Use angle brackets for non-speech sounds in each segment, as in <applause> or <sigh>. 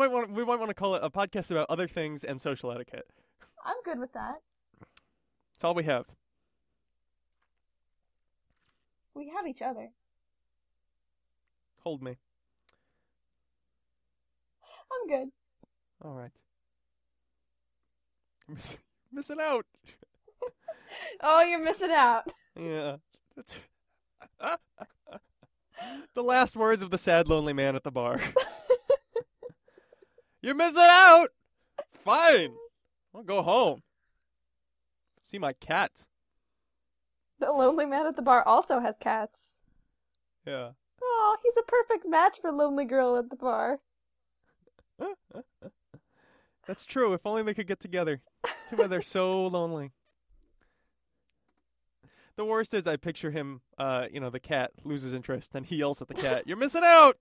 might want we might want to call it a podcast about other things and social etiquette. I'm good with that. It's all we have. We have each other. Hold me. I'm good. All right. You're <laughs> miss- missing out. <laughs> Oh, you're missing out. Yeah. That's- <laughs> the last words of the sad, lonely man at the bar. You're missing out. Fine. I'll go home. See my cat. The lonely man at the bar also has cats. Yeah. Oh, he's a perfect match for lonely girl at the bar. <laughs> That's true. If only they could get together. It's too bad they're so <laughs> lonely. The worst is I picture him, uh, you know, the cat loses interest, and he yells at the cat, You're missing out!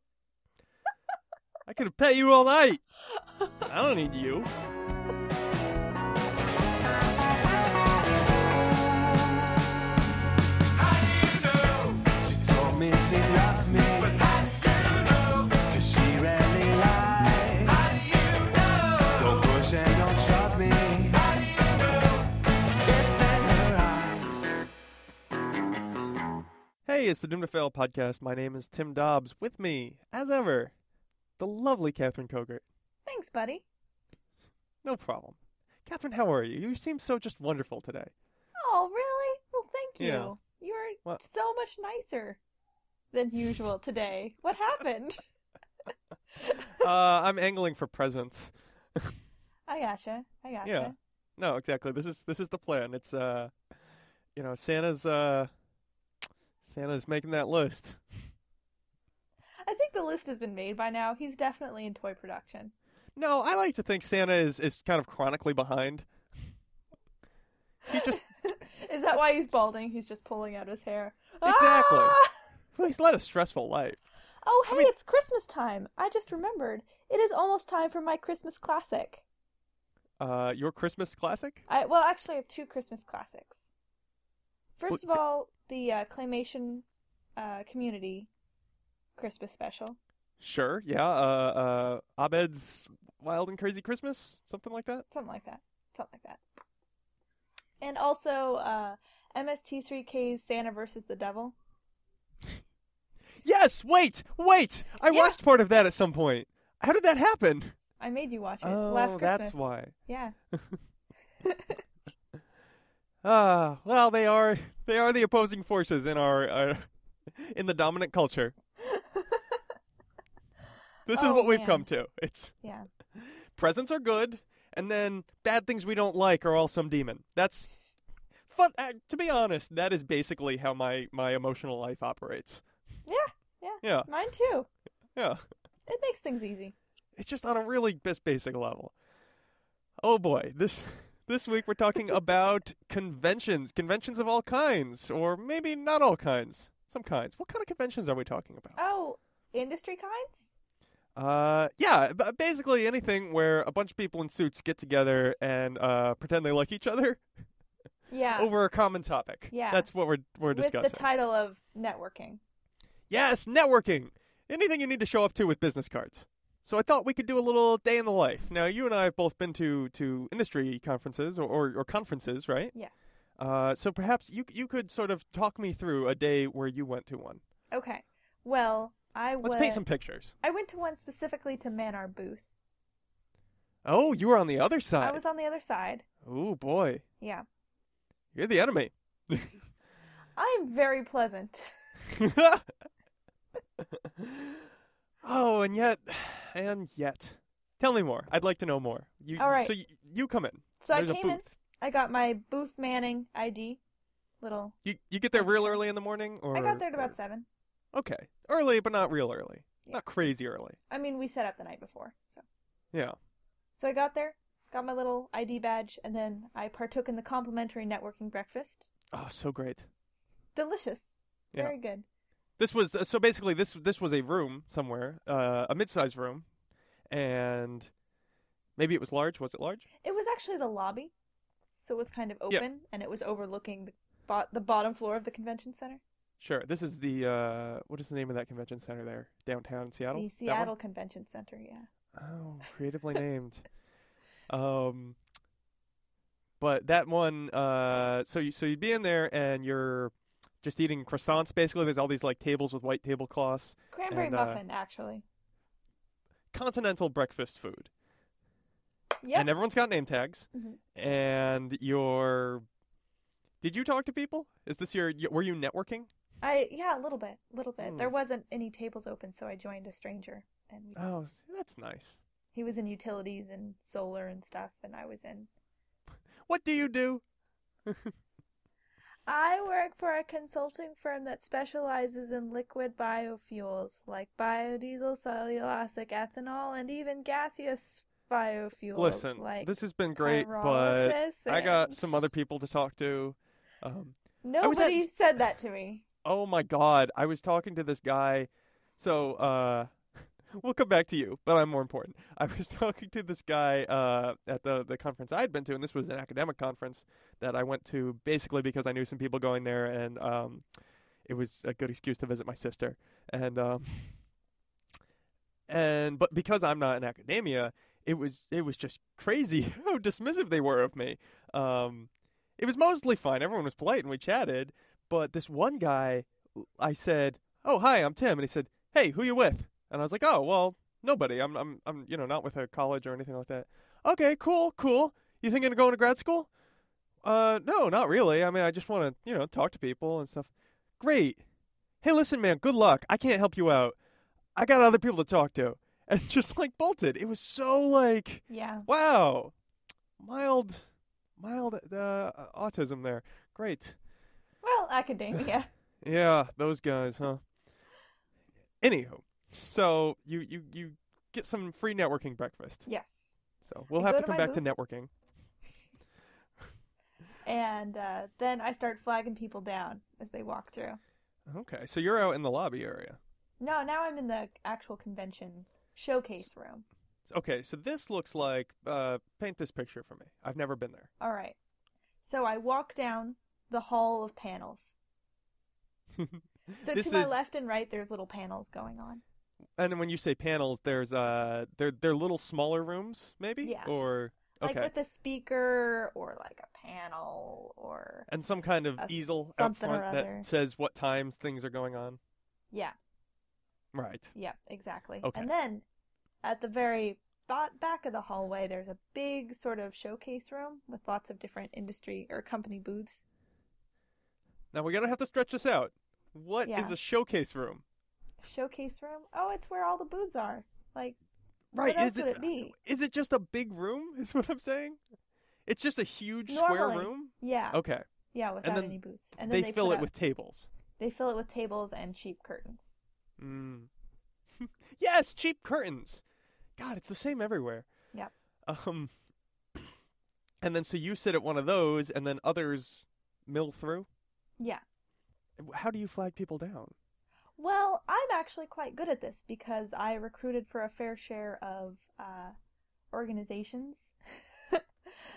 I could have pet you all night. <laughs> I don't need you. She told me she loves me. Cause she rarely lies. Don't push and don't shove me. It's in her eyes. Hey, it's the Doom to Fail podcast. My name is Tim Dobbs. With me, as ever, the lovely Catherine Kogert. Thanks, buddy. No problem. Catherine, how are you? You seem so just wonderful today. Oh, really? Well, thank you. Yeah. You're What? so much nicer than usual today. What happened? <laughs> Uh, I'm angling for presents. I gotcha. I gotcha. Yeah. No, exactly. This is this is the plan. It's uh, you know, Santa's uh, Santa's making that list. I the list has been made by now. He's definitely in toy production. No, I like to think Santa is is kind of chronically behind. He just <laughs> Is that why he's balding? He's just pulling out his hair. Exactly. Ah! well, he's led a stressful life. Oh, hey, mean- it's Christmas time. I just remembered. It is almost time for my Christmas classic. Uh, your Christmas classic? I well, actually, I have two Christmas classics. First Well, of all, the uh, claymation uh, community Christmas special. Sure. Yeah. Uh, uh, Abed's Wild and Crazy Christmas, something like that. something like that something like that and also uh mst3k's santa versus the devil Yes. Wait. Wait. I Yeah. watched part of that at some point. How did that happen? i made you watch it oh, last christmas that's why. yeah <laughs> Ah, well, they are they are the opposing forces in our uh, in the dominant culture. This is Oh, what we've man. come to. It's yeah <laughs> presents are good, and then bad things we don't like are all some demon. That's fun. Uh, to be honest, that is basically how my my emotional life operates. yeah yeah Yeah, mine too yeah. it makes things easy It's just on a really bas- basic level. Oh boy, this this week we're talking <laughs> about conventions, conventions of all kinds, or maybe not all kinds, some kinds. What kind of conventions are we talking about? oh industry kinds Uh, yeah, b- basically anything where a bunch of people in suits get together and uh pretend they like each other <laughs> yeah over a common topic. Yeah. that's what we're we're with discussing. the title of networking yes, networking. Anything you need to show up to with business cards. So I thought we could do a little day in the life. Now you and I have both been to to industry conferences or or, or conferences, right? yes Uh, so perhaps you you could sort of talk me through a day where you went to one. okay well i Let's went paint some pictures. i went to one specifically to man our booth Oh, you were on the other side. i was on the other side Oh boy, yeah you're the enemy. <laughs> i am very pleasant <laughs> oh, and yet, and yet, tell me more. I'd like to know more. You, All right. So you, you come in. So There's I came in. I got my booth manning ID. Little. You you get there real early in the morning, or I got there at or- about seven. Okay, early, but not real early. Yeah. Not crazy early. I mean, we set up the night before, so Yeah. so I got there, got my little ID badge, and then I partook in the complimentary networking breakfast. Oh, so great. Delicious. Yeah. Very good. This was so basically this this was a room somewhere, uh, a mid-sized room, and maybe it was large. Was it large? It was actually the lobby, so it was kind of open, and it was overlooking the bot the bottom floor of the convention center, Sure. This is the uh, what is the name of that convention center there downtown in Seattle? the Seattle Convention Center. Yeah. Oh, creatively <laughs> named. Um, but that one, uh, so you so you'd be in there and you're just eating croissants. Basically, there's all these like tables with white tablecloths, Cranberry And, uh, muffin, actually. continental breakfast food, Yep. and everyone's got name tags. Mhm. And you're, did you talk to people? Is this your? Were you networking? I yeah, a little bit, a little bit. Hmm. There wasn't any tables open, so I joined a stranger, and we, Oh, that's nice. he was in utilities and solar and stuff, and I was in. What do you do? I work for a consulting firm that specializes in liquid biofuels like biodiesel, cellulosic ethanol, and even gaseous biofuels. Listen, like this has been great, but pyrolysis I got some other people to talk to. Um, was at- Nobody said that to me. Oh my god, I was talking to this guy. So, uh, <laughs> we'll come back to you, but I'm more important. <laughs> I was talking to this guy uh, at the the conference I had been to, and this was an academic conference that I went to basically because I knew some people going there, and um, it was a good excuse to visit my sister. And um, <laughs> and but because I'm not in academia, it was it was just crazy how dismissive they were of me. Um, it was mostly fine. Everyone was polite and we chatted. But this one guy, I said, "Oh, hi, I'm Tim," and he said, "Hey, who you with?" And I was like, "Oh, well, nobody. I'm I'm I'm you know not with a college or anything like that." Okay, cool, cool. You thinking of going to grad school? Uh, no, not really. I mean, I just want to you know talk to people and stuff. Great. Hey, listen, man. Good luck. I can't help you out. I got other people to talk to. <laughs> And just like bolted. It was so like Yeah. wow, mild, mild uh, autism there. Great. Well, academia. <laughs> Yeah, those guys, huh? Anywho, so you you you get some free networking breakfast. yes. So we'll I have to to come my back to networking. And uh, then I start flagging people down as they walk through. Okay, so you're out in the lobby area. No, now I'm in the actual convention showcase room. Okay, so this looks like uh, paint this picture for me. I've never been there. All right. So I walk down the hall of panels. So <laughs> to my is- left and right, there's little panels going on. And when you say panels, there's uh, they're they're little smaller rooms, maybe, Yeah. or Like with a speaker or like a panel or. and some kind of easel out front that says what times things are going on. Yeah, Right. yeah, exactly. Okay. And then at the very ba- back of the hallway, there's a big sort of showcase room with lots of different industry or company booths. Now we're gonna have to stretch this out. What is Yeah. a showcase room? Showcase room? Oh, it's where all the booths are. Like, Right? what else is would it it be? is it just a big room? <laughs> Is what I'm saying. It's just a huge square Normally. room. Yeah, Okay. yeah, without any booths. And then they, they, fill it up- with tables. They fill it with tables and cheap curtains. Mm. <laughs> yes, cheap curtains. God, it's the same everywhere. Yep. Um. <clears throat> And then so you sit at one of those, and then others mill through. Yeah. How do you flag people down? Well, I'm actually quite good at this because I recruited for a fair share of uh, organizations, <laughs>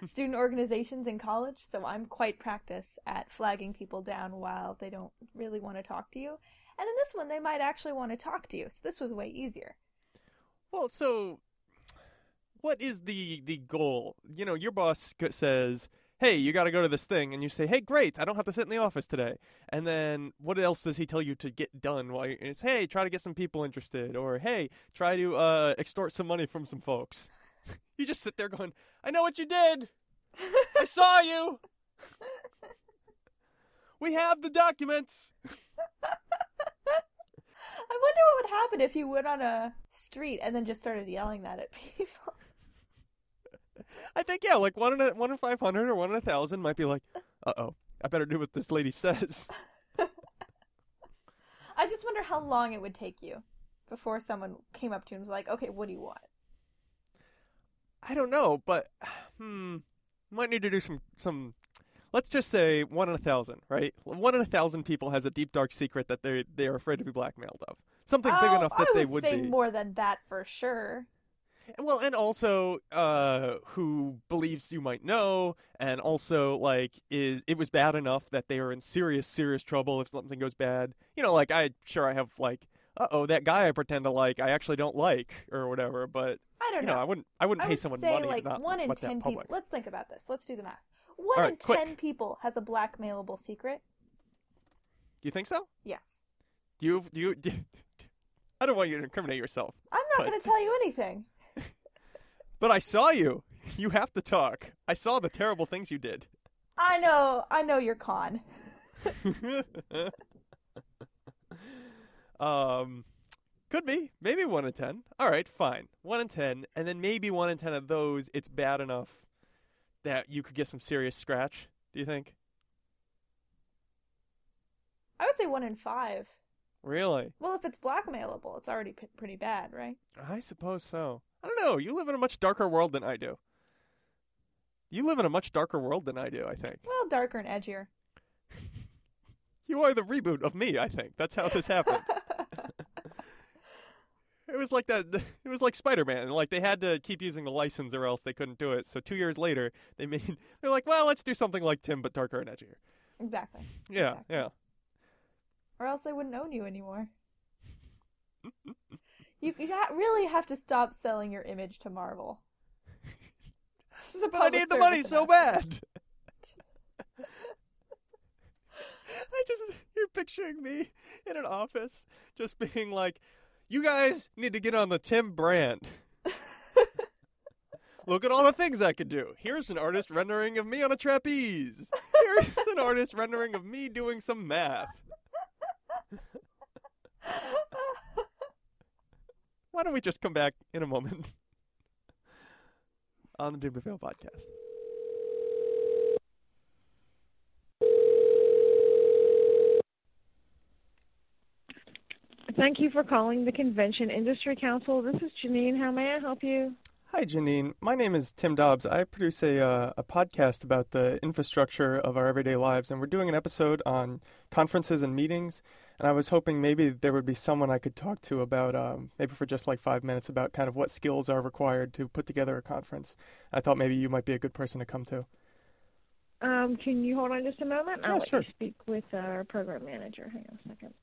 student organizations in college, so I'm quite practiced at flagging people down while they don't really want to talk to you. And in this one, they might actually want to talk to you, so this was way easier. Well, so what is the the goal? You know, your boss says, "Hey, you got to go to this thing," and you say, "Hey, great! I don't have to sit in the office today." And then what else does he tell you to get done? While it's, "Hey, try to get some people interested," or "Hey, try to uh, extort some money from some folks." <laughs> you just sit there going, "I know what you did. I saw you. we have the documents." <laughs> I wonder what would happen if you went on a street and then just started yelling that at people. I think yeah, like one in a, one in five hundred or one in a thousand might be like, "Uh oh, I better do what this lady says." <laughs> I just wonder how long it would take you before someone came up to you and was like, "Okay, what do you want?" I don't know, but <sighs> hmm, might need to do some some. Let's just say one in a thousand, right? One in a thousand people has a deep dark secret that they they are afraid to be blackmailed of. Something big Oh, enough that I they would would say be. more than that for sure. Well, and also uh, who believes you might know, and also like is it was bad enough that they are in serious serious trouble if something goes bad. You know, like I sure I have like uh oh, that guy I pretend to like, I actually don't like, or whatever. But I don't you know, know. I wouldn't, I wouldn't I pay would someone say money like not one in ten people. Let's think about this. Let's do the math. One right, in quick. ten people has a blackmailable secret. Do you think so? Yes. Do you? Do you? Do <laughs> I don't want you to incriminate yourself, I'm not But- going to tell you anything. But I saw you. You have to talk. I saw the terrible things you did. I know. I know you're con. <laughs> um, could be maybe one in ten. All right, fine, one in ten, and then maybe one in ten of those, it's bad enough that you could get some serious scratch. Do you think? I would say one in five. Really? Well, if it's blackmailable, it's already p- pretty bad, right? I suppose so. I don't know. You live in a much darker world than I do. You live in a much darker world than I do. I think Well, darker and edgier. <laughs> you are the reboot of me. I think that's how this happened. <laughs> It was like that. It was like Spider Man. Like they had to keep using the license, or else they couldn't do it. So two years later, they made. <laughs> They're like, well, let's do something like Tim, but darker and edgier. exactly. Yeah, Exactly. yeah. Or else they wouldn't own you anymore. You you really have to stop selling your image to Marvel. <laughs> This is a But I need the money so bad. <laughs> I just you're picturing me in an office, just being like, "You guys need to get on the Tim brand." <laughs> Look at all the things I could do. Here's an artist rendering of me on a trapeze. Here's an artist rendering of me doing some math. Why don't we just come back in a moment <laughs> on the Doom Fail podcast? Thank you for calling the Convention Industry Council. This is Janine. How may I help you? Hi, Janine. My name is Tim Dobbs. I produce a uh, a podcast about the infrastructure of our everyday lives, and we're doing an episode on conferences and meetings. And I was hoping maybe there would be someone I could talk to about, um, maybe for just like five minutes, about kind of what skills are required to put together a conference. I thought maybe you might be a good person to come to. Um, can you hold on just a moment? I'll Yeah, let sure. you speak with our program manager. Hang on a second.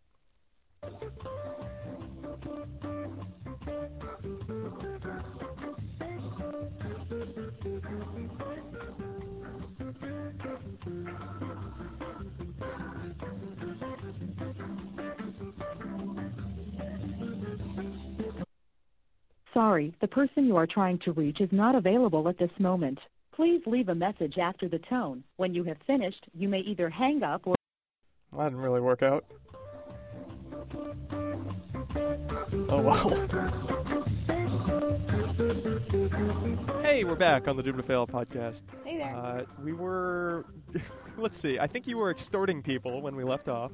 Sorry, the person you are trying to reach is not available at this moment. Please leave a message after the tone. When you have finished, you may either hang up or That didn't really work out. Oh well. <laughs> hey, we're back on the Doom to Fail podcast. Hey there. Uh, we were, <laughs> let's see. I think you were extorting people when we left off.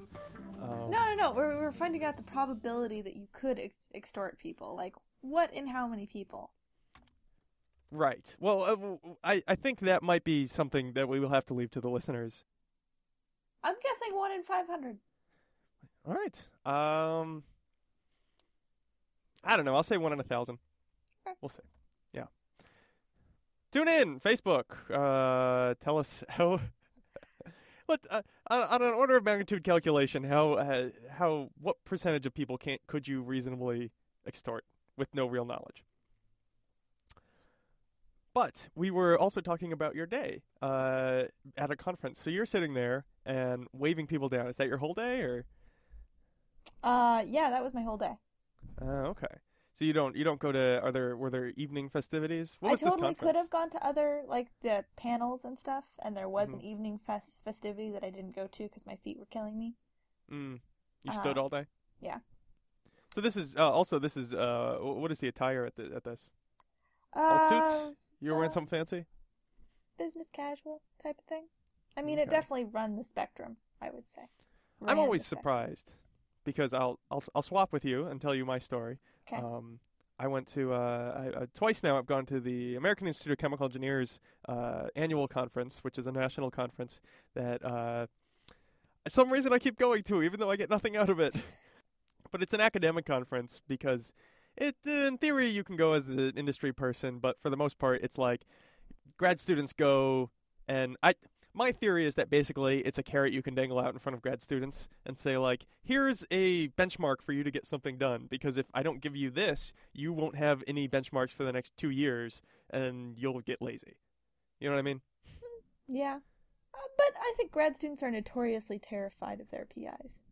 Um, no, no, no. We're, we're finding out the probability that you could ex- extort people. Like, what and how many people? Right. Well, uh, I I think that might be something that we will have to leave to the listeners. I'm guessing one in 500. All right. Um, I don't know. I'll say one in a thousand. Okay. We'll see. Yeah. Tune in, Facebook. Uh, tell us how. <laughs> Let uh, on on an order of magnitude calculation, how uh, how what percentage of people can could you reasonably extort with no real knowledge? But we were also talking about your day uh, at a conference. So you're sitting there and waving people down. Is that your whole day, or? Uh, yeah, that was my whole day. Oh, okay. So you don't you don't go to are there were there evening festivities? What I totally could have gone to other like the panels and stuff, and there was Mhm. an evening fest festivity that I didn't go to because my feet were killing me. Mm. You Uh, stood all day. yeah. So this is uh, also this is uh what is the attire at the at this? All Uh, suits. You were wearing uh, something fancy. business casual type of thing. I mean, Okay. it definitely run the spectrum. I would say. I'm Ran always the surprised because I'll I'll s- I'll swap with you and tell you my story. Okay. Um, I went to uh, I, uh, twice now. I've gone to the American Institute of Chemical Engineers uh, annual conference, which is a national conference that uh, some reason I keep going to, even though I get nothing out of it. <laughs> but it's an academic conference because it, in theory, you can go as an industry person, but for the most part, it's like grad students go, and I. my theory is that basically it's a carrot you can dangle out in front of grad students and say like, here's a benchmark for you to get something done. Because if I don't give you this, you won't have any benchmarks for the next two years, and you'll get lazy. You know what I mean? Yeah. Uh, but I think grad students are notoriously terrified of their PIs.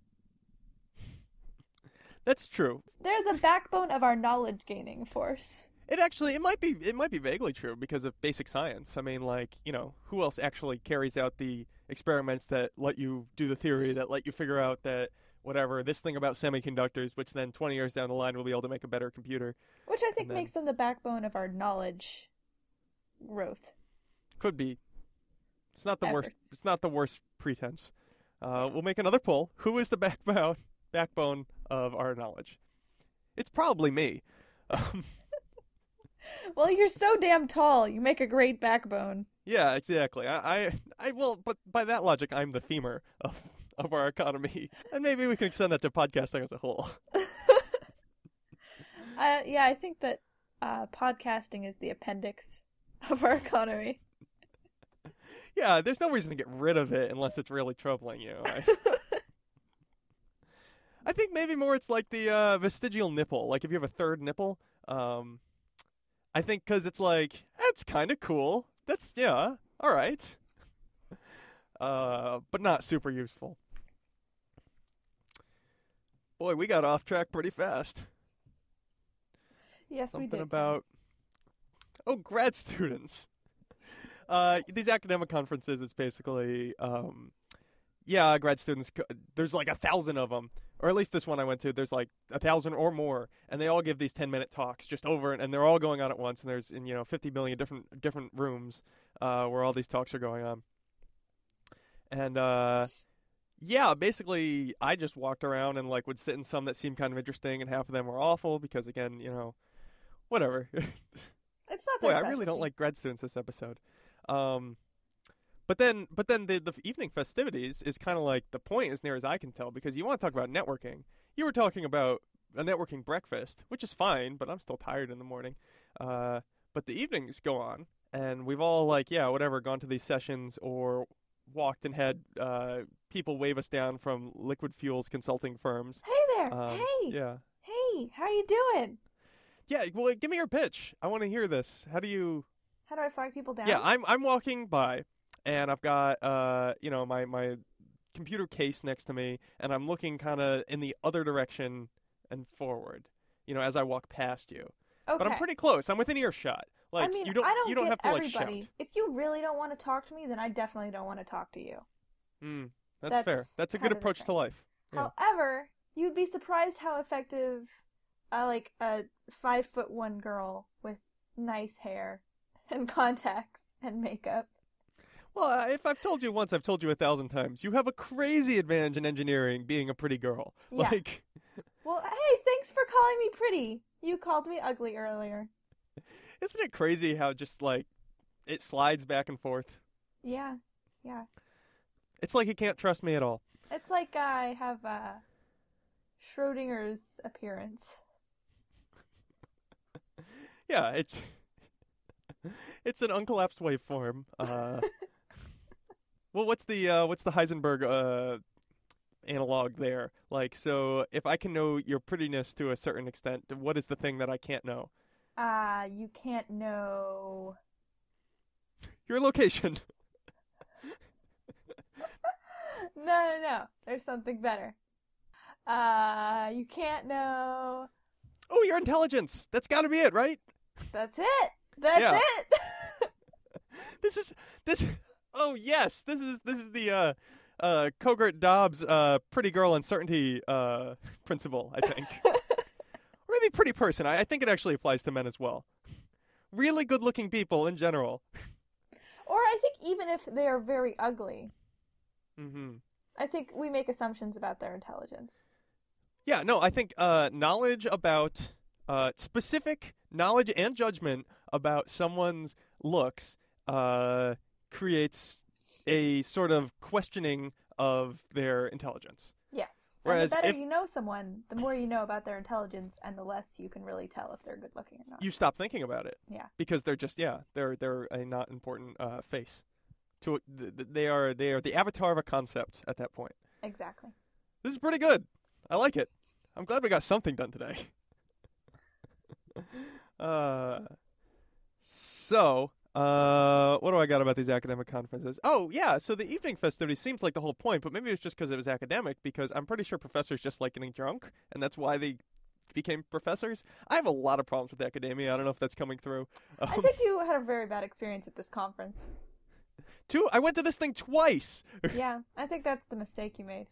That's true. They're the backbone of our knowledge gaining force. It actually it might be it might be vaguely true because of basic science. I mean, like you know, who else actually carries out the experiments that let you do the theory that let you figure out that whatever this thing about semiconductors, which then 20 years down the line will be able to make a better computer, Which I think then- makes them the backbone of our knowledge growth. could be. It's not the worst. It's not the worst pretense. Uh, we'll make another poll. Who is the backbone backbone of our knowledge? It's probably me. Um, <laughs> Well, you're so damn tall. You make a great backbone. Yeah, exactly. I, I, I will, but by that logic, I'm the femur of of our economy, <laughs> and maybe we can extend that to podcasting as a whole. <laughs> Uh, yeah, I think that uh, podcasting is the appendix of our economy. Yeah, there's no reason to get rid of it unless it's really troubling you. I, I think maybe more it's like the uh, vestigial nipple. Like if you have a third nipple, um, I think because it's like that's kind of cool. That's yeah, all right, uh, but not super useful. Boy, we got off track pretty fast. yes, we something did. about oh grad students uh these academic conferences it's basically um yeah grad students there's like a thousand of them or at least this one i went to there's like a thousand or more and they all give these 10 minute talks just over and, and they're all going on at once and there's in you know 50 million different different rooms uh where all these talks are going on and uh yeah, basically, I just walked around and like would sit in some that seemed kind of interesting, and half of them were awful because, again, you know, whatever. <laughs> It's not Boy, I really don't like grad students this episode. Um, but then, but then the the evening festivities is kind of like the point, as near as I can tell, because you want to talk about networking. You were talking about a networking breakfast, which is fine, but I'm still tired in the morning. Uh, but the evenings go on, and we've all like, yeah, whatever, gone to these sessions or walked and had uh, people wave us down from liquid fuels consulting firms. Hey there. Um, hey. Yeah. Hey, how are you doing? Yeah, well, give me your pitch. I want to hear this. How do you How do I flag people down? Yeah, I'm I'm walking by, and I've got uh you know my my computer case next to me, and I'm looking kind of in the other direction and forward. You know, as I walk past you, okay. but I'm pretty close. I'm within earshot. Like I mean, you don't I don't you don't get have to like everybody. shout. If you really don't want to talk to me, then I definitely don't want to talk to you. Mm, that's, fair. That's That's a good approach to life. Yeah. However, you'd be surprised how effective, uh, like a five foot one girl with nice hair <laughs> and contacts and makeup. Well, if I've told you once, I've told you a thousand times. You have a crazy advantage in engineering being a pretty girl. Yeah. Like, Well, hey, thanks for calling me pretty. You called me ugly earlier. isn't it crazy how just like it slides back and forth? Yeah, yeah. It's like you can't trust me at all. It's like I have uh, Schrodinger's appearance. <laughs> Yeah, it's <laughs> it's an uncollapsed waveform. Uh, <laughs> well, what's the uh, what's the Heisenberg uh, analog there? Like, so if I can know your prettiness to a certain extent, what is the thing that I can't know? Uh, you can't know. Your location. <laughs> <laughs> No, no, no. There's something better. Uh, you can't know. Oh, your intelligence. That's got to be it, right? That's it. That's Yeah. it. <laughs> This is this. Oh yes, this is this is the uh, uh, Dobbs uh, pretty girl uncertainty uh, <laughs> principle. I think, <laughs> or maybe pretty person. I, I think it actually applies to men as well. Really good-looking people in general. or I think even if they are very ugly, hmm I think we make assumptions about their intelligence. Yeah, no, I think uh, knowledge about uh, specific knowledge and judgment about someone's looks uh, creates a sort of questioning of their intelligence. Yes. Whereas and the better if- you know someone, the more you know about their intelligence, and the less you can really tell if they're good looking or not. You stop thinking about it Yeah. because they're just yeah they're they're a not important uh, face to th- th- they are they are the avatar of a concept at that point. Exactly. This is pretty good. I like it. I'm glad we got something done today. <laughs> uh, so, uh, what do I got about these academic conferences? Oh, yeah. So the evening festivities seems like the whole point, but maybe it's just because it was academic. Because I'm pretty sure professors just like getting drunk, and that's why they became professors. I have a lot of problems with academia. I don't know if that's coming through. I Um, think you had a very bad experience at this conference. two. I went to this thing twice. <laughs> yeah, I think that's the mistake you made.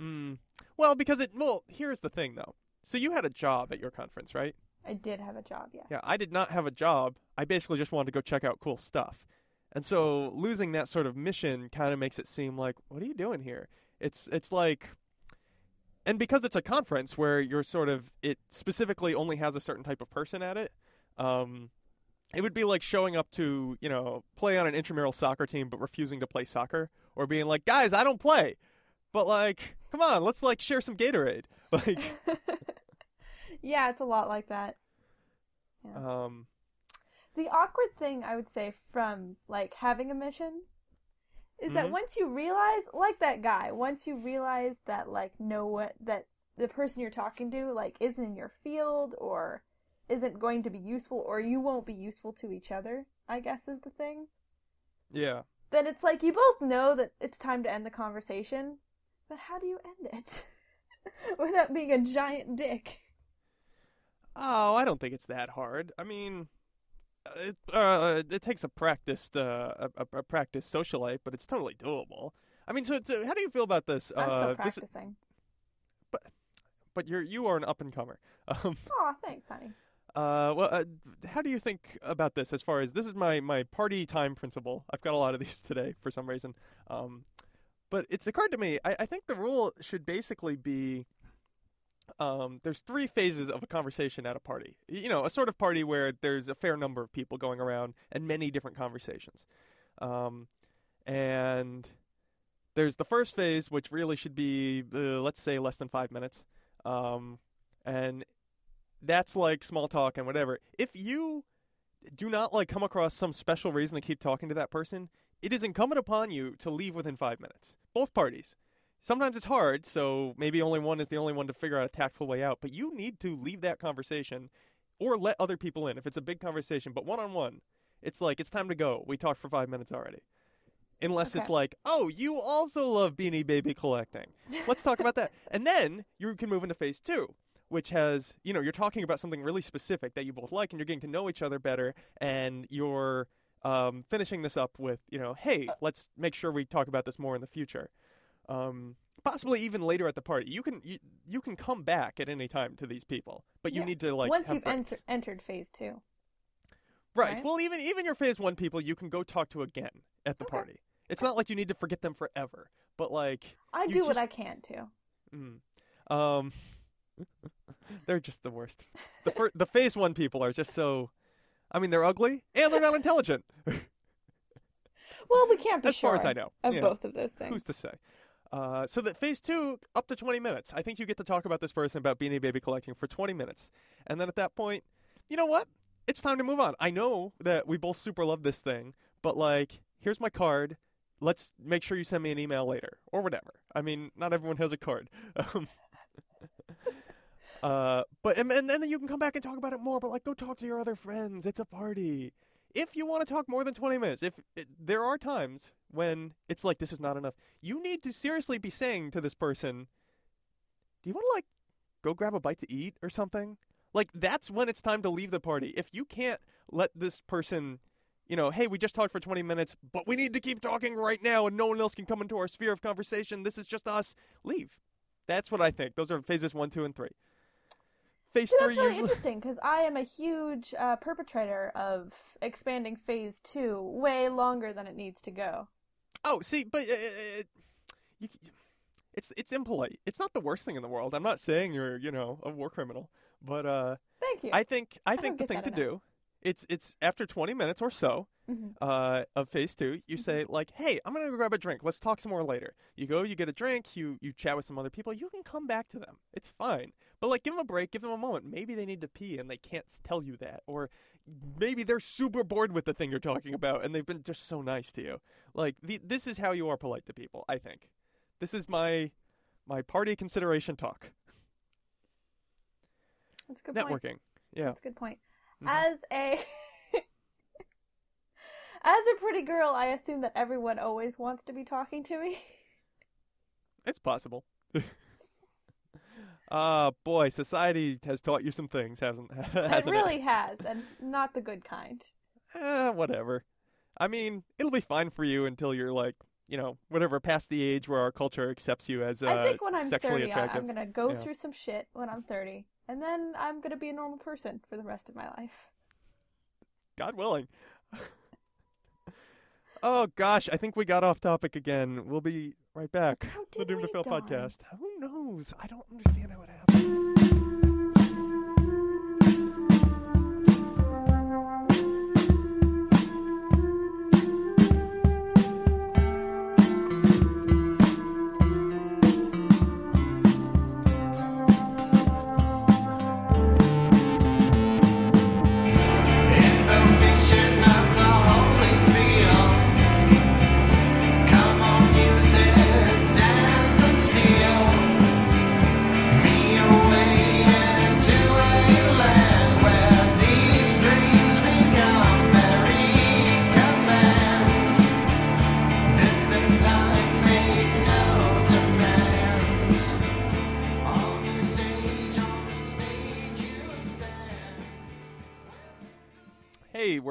Mm. Well, because it. Well, here's the thing, though. So you had a job at your conference, right? I did have a job, yes. Yeah, I did not have a job. I basically just wanted to go check out cool stuff. And so losing that sort of mission kind of makes it seem like, what are you doing here? It's it's like and because it's a conference where you're sort of it specifically only has a certain type of person at it, um it would be like showing up to, you know, play on an intramural soccer team but refusing to play soccer or being like, "Guys, I don't play." But like, come on, let's like share some Gatorade. <laughs> Like yeah, it's a lot like that. um The awkward thing I would say from like having a mission is that Mhm. once you realize like that guy, once you realize that like no what that the person you're talking to like isn't in your field or isn't going to be useful or you won't be useful to each other, I guess is the thing. yeah. Then it's like you both know that it's time to end the conversation, but how do you end it? <laughs> Without being a giant dick. Oh, I don't think it's that hard. I mean, it uh, it takes a practiced uh, a, a- practiced socialite, but it's totally doable. I mean, so, so how do you feel about this? I'm uh, still this- practicing. but you're you are an up and comer. <laughs> Um, Aw, thanks, honey. uh, well, uh, how do you think about this? As far as this is my my party time principle. I've got a lot of these <laughs> today for some reason. Um, but it's occurred to me. I, I think the rule should basically be. Um, there's three phases of a conversation at a party. You know, a sort of party where there's a fair number of people going around and many different conversations. Um, and there's the first phase, which really should be, uh, let's say, less than five minutes. Um, and that's like small talk and whatever. If you do not like come across some special reason to keep talking to that person, it is incumbent upon you to leave within five minutes. Both parties. Sometimes it's hard, so maybe only one is the only one to figure out a tactful way out. But you need to leave that conversation, or let other people in if it's a big conversation. But one on one, it's like it's time to go. We talked for five minutes already. Unless it's like, oh, you also love Beanie Baby collecting. Let's talk about that. <laughs> And then you can move into phase two, which has, you know, you're talking about something really specific that you both like and you're getting to know each other better and you're um, finishing this up with, you know, hey, let's make sure we talk about this more in the future. Um, possibly even later at the party. You can you, you can come back at any time to these people, but you need to like once you've enter- entered phase two. Right. right? Well, even even your phase one people, you can go talk to again at the Okay. party. It's not like you need to forget them forever, but like I do what I can to. Mm. Um, <laughs> they're just the worst. The fir- the phase one people are just so. I mean, they're ugly and they're not intelligent. <laughs> Well, we can't be as sure far as I know. of Yeah. both of those things. Who's to say? Uh, so that phase two, up to 20 minutes. I think you get to talk about this person about Beanie Baby collecting for 20 minutes. And then at that point, you know what? It's time to move on. I know that we both super love this thing, but like, here's my card. Let's make sure you send me an email later or whatever. I mean, not everyone has a card. Um, <laughs> uh, but and, and then you can come back and talk about it more. But like, go talk to your other friends. It's a party. If you want to talk more than twenty minutes, if it, there are times when it's like this is not enough, you need to seriously be saying to this person, "Do you want to like go grab a bite to eat or something?" Like that's when it's time to leave the party. If you can't let this person, you know, hey, we just talked for 20 minutes, but we need to keep talking right now and no one else can come into our sphere of conversation. This is just us. Leave. That's what I think. Those are phases 1, 2 and 3. Phase See, 3 that's really usually interesting because I am a huge uh, perpetrator of expanding phase two way longer than it needs to go. Oh, see, but uh, uh, you, it's it's impolite. It's not the worst thing in the world. I'm not saying you're, you know, a war criminal, but uh Thank you. I think I, don't think the thing to enough. do it's it's after 20 minutes or so Mhm. uh, of phase two. You Mm-hmm. say like, "Hey, I'm gonna go grab a drink. Let's talk some more later." You go, you get a drink, you you chat with some other people. You can come back to them. It's fine. But like, give them a break, give them a moment. Maybe they need to pee and they can't tell you that, or maybe they're super bored with the thing you're talking <laughs> about and they've been just so nice to you. Like the, this is how you are polite to people, I think. This is my my party consideration talk. That's a good point. Networking. Yeah. That's a good point. Mhm. As a <laughs> as a pretty girl, I assume that everyone always wants to be talking to me. It's possible. Ah, <laughs> boy, society has taught you some things, hasn't <laughs> hasn't it really has, and not the good kind. Eh, whatever. I mean, it'll be fine for you until you're like, you know, whatever, past the age where our culture accepts you as uh, I think when I'm sexually 30, I- attractive. I'm gonna go Yeah. through some shit when I'm 30, and then I'm gonna be a normal person for the rest of my life. God willing. <laughs> oh gosh, I think we got off topic again. We'll be right back. How the Doom we, to Fail podcast. Who knows? I don't understand how it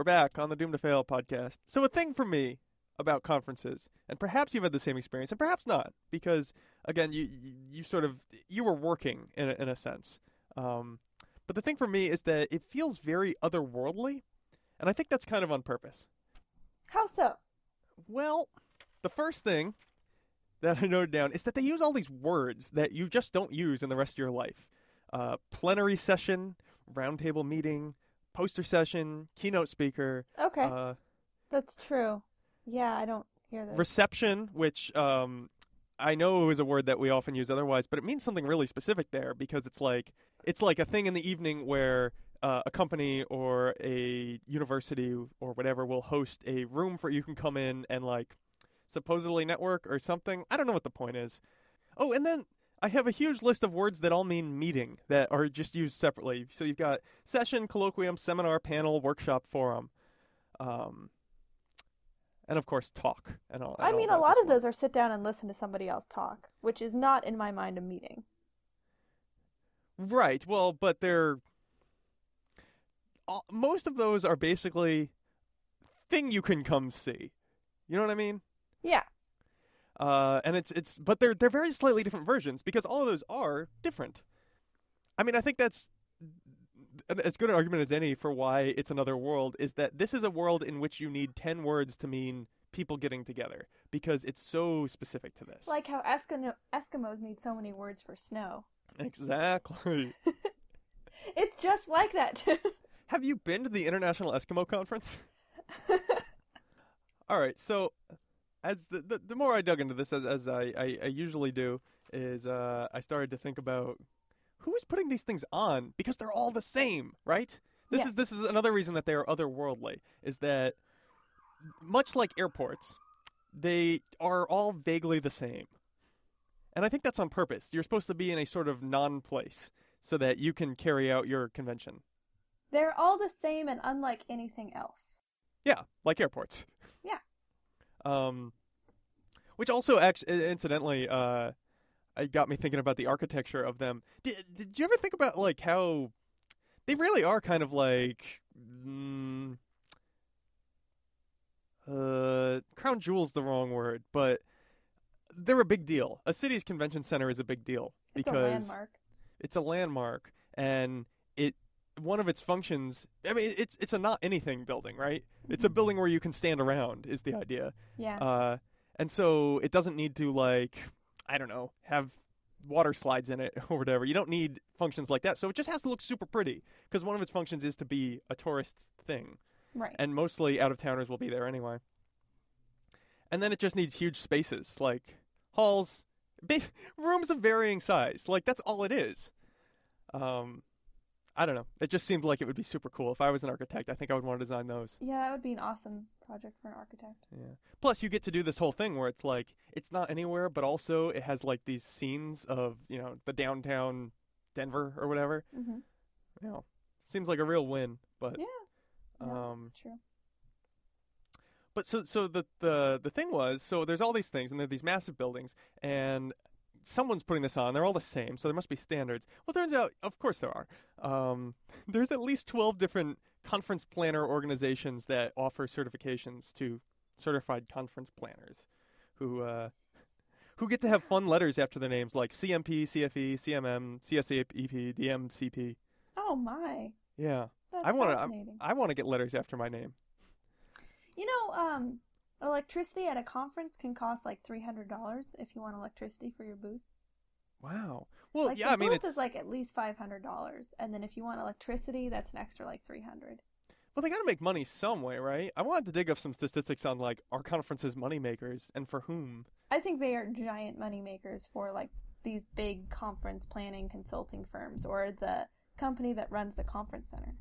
we're back on the Doom to Fail podcast. So, a thing for me about conferences, and perhaps you've had the same experience, and perhaps not, because again, you you, you sort of you were working in a, in a sense. Um, but the thing for me is that it feels very otherworldly, and I think that's kind of on purpose. How so? Well, the first thing that I noted down is that they use all these words that you just don't use in the rest of your life. Uh, plenary session, roundtable meeting, poster session, keynote speaker, Okay, uh, that's true. Yeah, I don't hear that. reception, which um, I know is a word that we often use otherwise, but it means something really specific there because it's like it's like a thing in the evening where uh, a company or a university or whatever will host a room for you can come in and like supposedly network or something. I don't know what the point is. Oh, and then I have a huge list of words that all mean meeting that are just used separately. So you've got session, colloquium, seminar, panel, workshop, forum. Um, and of course, talk and all. I and all mean, that a lot of well. those are sit down and listen to somebody else talk, which is not in my mind a meeting. Right. Well, but they're all- most of those are basically thing you can come see. You know what I mean? Yeah, Uh, and it's it's but they're they're very slightly different versions because all of those are different. I mean, I think that's as good an argument as any for why it's another world is that this is a world in which you need 10 words to mean people getting together because it's so specific to this. like how Eskimo- Eskimos need so many words for snow. exactly. <laughs> It's just like that too. Have you been to the International Eskimo Conference? <laughs> All right, so as the, the the more I dug into this, as as I, I, I usually do, is uh, I started to think about who is putting these things on because they're all the same, right? This is this is another reason that they are otherworldly. Is that much like airports, they are all vaguely the same, and I think that's on purpose. You're supposed to be in a sort of non-place so that you can carry out your convention. They're all the same and unlike anything else. Yeah, like airports. Um, which also, actually, incidentally, uh, it got me thinking about the architecture of them. Did, did you ever think about like how they really are kind of like, mm, uh, crown jewel's the wrong word, but they're a big deal. A city's convention center is a big deal It's because a landmark. it's a landmark and it one of its functions i mean it's it's a not anything building right it's a building where you can stand around is the idea Yeah. uh and so it doesn't need to like i don't know have water slides in it <laughs> or whatever you don't need functions like that so it just has to look super pretty because one of its functions is to be a tourist thing right. and mostly out of towners will be there anyway. And then it just needs huge spaces like halls, <laughs> rooms of varying size. Like that's all it is. Um, I don't know. It just seemed like it would be super cool. If I was an architect, I think I would want to design those. Yeah, that would be an awesome project for an architect. Yeah. Plus, you get to do this whole thing where it's like it's not anywhere, but also it has like these scenes of you know the downtown Denver or whatever. Mm-hmm. You know, seems like a real win. But Yeah. No, um, it's true. but so so the the the thing was so there's all these things and there are these massive buildings and someone's putting this on. They're all the same, so there must be standards. Well, turns out, of course, there are. Um, <laughs> there's at least 12 different conference planner organizations that offer certifications to certified conference planners, who uh, who get to have fun letters after their names like CMP, CFE, CMM, CSAP, DMCP. Oh my, Yeah, that's I want to. fascinating. I want to get letters after my name. You know, um, electricity at a conference can cost like three hundred dollars if you want electricity for your booth. Wow. Well, like yeah, the I mean, booth it's is like at least five hundred dollars, and then if you want electricity, that's an extra like three hundred. Well, they got to make money some way, right? I wanted to dig up some statistics on like our conferences' money makers and for whom. I think they are giant money makers for like these big conference planning consulting firms or the company that runs the conference center.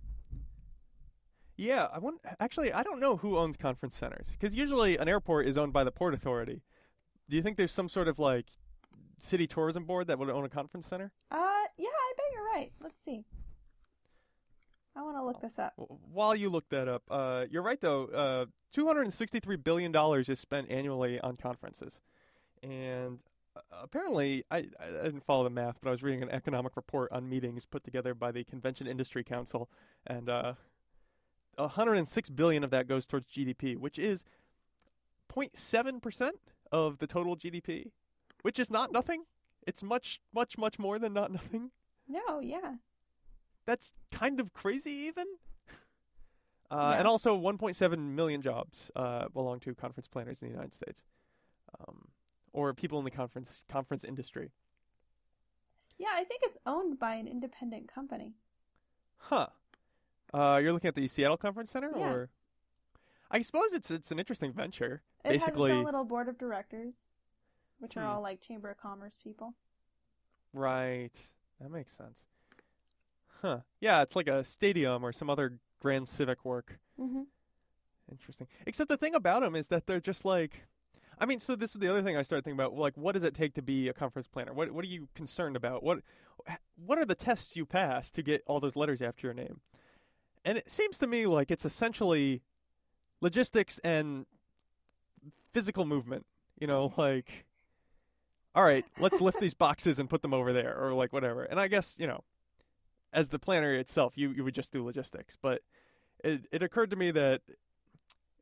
Yeah, I want actually I don't know who owns conference centers because usually an airport is owned by the port authority. Do you think there's some sort of like city tourism board that would own a conference center? Uh, yeah, I bet you're right. Let's see. I want to look this up. While you look that up, uh, you're right though. Uh, 263 billion dollars is spent annually on conferences, and uh, apparently I, I didn't follow the math, but I was reading an economic report on meetings put together by the Convention Industry Council, and uh, 106 billion of that goes towards GDP, which is 0.7 percent of the total GDP, which is not nothing. It's much, much, much more than not nothing No, yeah. that's kind of crazy even. Uh, Yeah. And also, 1.7 million jobs uh, belong to conference planners in the United States, um, or people in the conference conference industry. Yeah, I think it's owned by an independent company. Huh? Uh, you're looking at the Seattle Conference Center, Yeah. or I suppose it's it's an interesting venture. It has Basically, its own little board of directors, which are Hmm. all like Chamber of Commerce people. right? That makes sense. Huh? Yeah, it's like a stadium or some other grand civic work. Mm-hmm. Interesting. Except the thing about them is that they're just like, I mean, so this is the other thing I started thinking about. Like, what does it take to be a conference planner? What What are you concerned about? What What are the tests you pass to get all those letters after your name? And it seems to me like it's essentially logistics and physical movement. You know, <laughs> like, all right, let's lift these boxes and put them over there, or like whatever. And I guess you know, as the planner itself, you you would just do logistics, but it it occurred to me that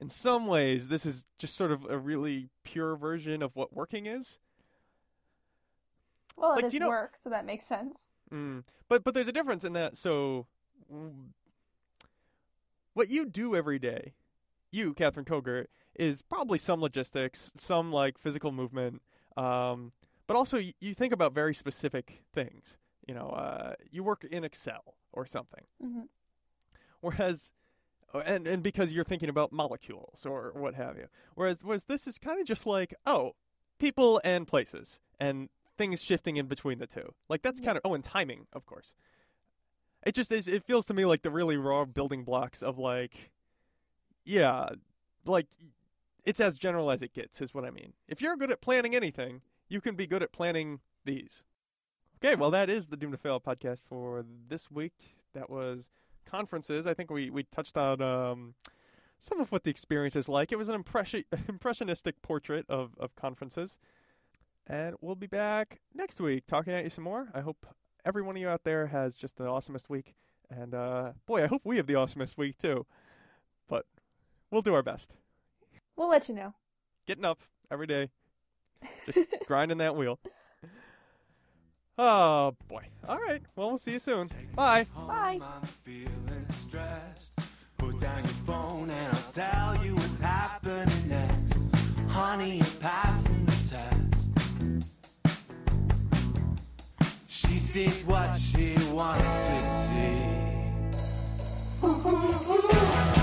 in some ways this is just sort of a really pure version of what working is. Well, Like, it is you know- work, so that makes sense. Mm. But but there's a difference in that. So what you do every day, you Catherine Koger, is probably some logistics, some like physical movement, um, but also y- you think about very specific things. You know, uh, you work in Excel or something. hmm Whereas, uh, and and because you're thinking about molecules or what have you. Whereas, whereas this is kind of just like, oh, people and places and things shifting in between the two. Like that's Yeah. kind of oh, and timing, of course. It just it, it feels to me like the really raw building blocks of like, yeah, like it's as general as it gets is what I mean. If you're good at planning anything, you can be good at planning these. Okay, well that is the Doom to Fail podcast for this week. That was conferences. I think we, we touched on um, some of what the experience is like. It was an impression <laughs> impressionistic portrait of, of conferences. And we'll be back next week talking at you some more. I hope every one of you out there has just the awesomest week. And uh, boy, I hope we have the awesomest week too. But we'll do our best. We'll let you know. Getting up every day, just <laughs> grinding that wheel. Oh boy. All right. Well, we'll see you soon. Bye. Bye. I'm feeling stressed. Put down your phone and I'll tell you what's happening next. Honey, you're passing the test. She sees what she wants to see. Ooh, ooh, ooh.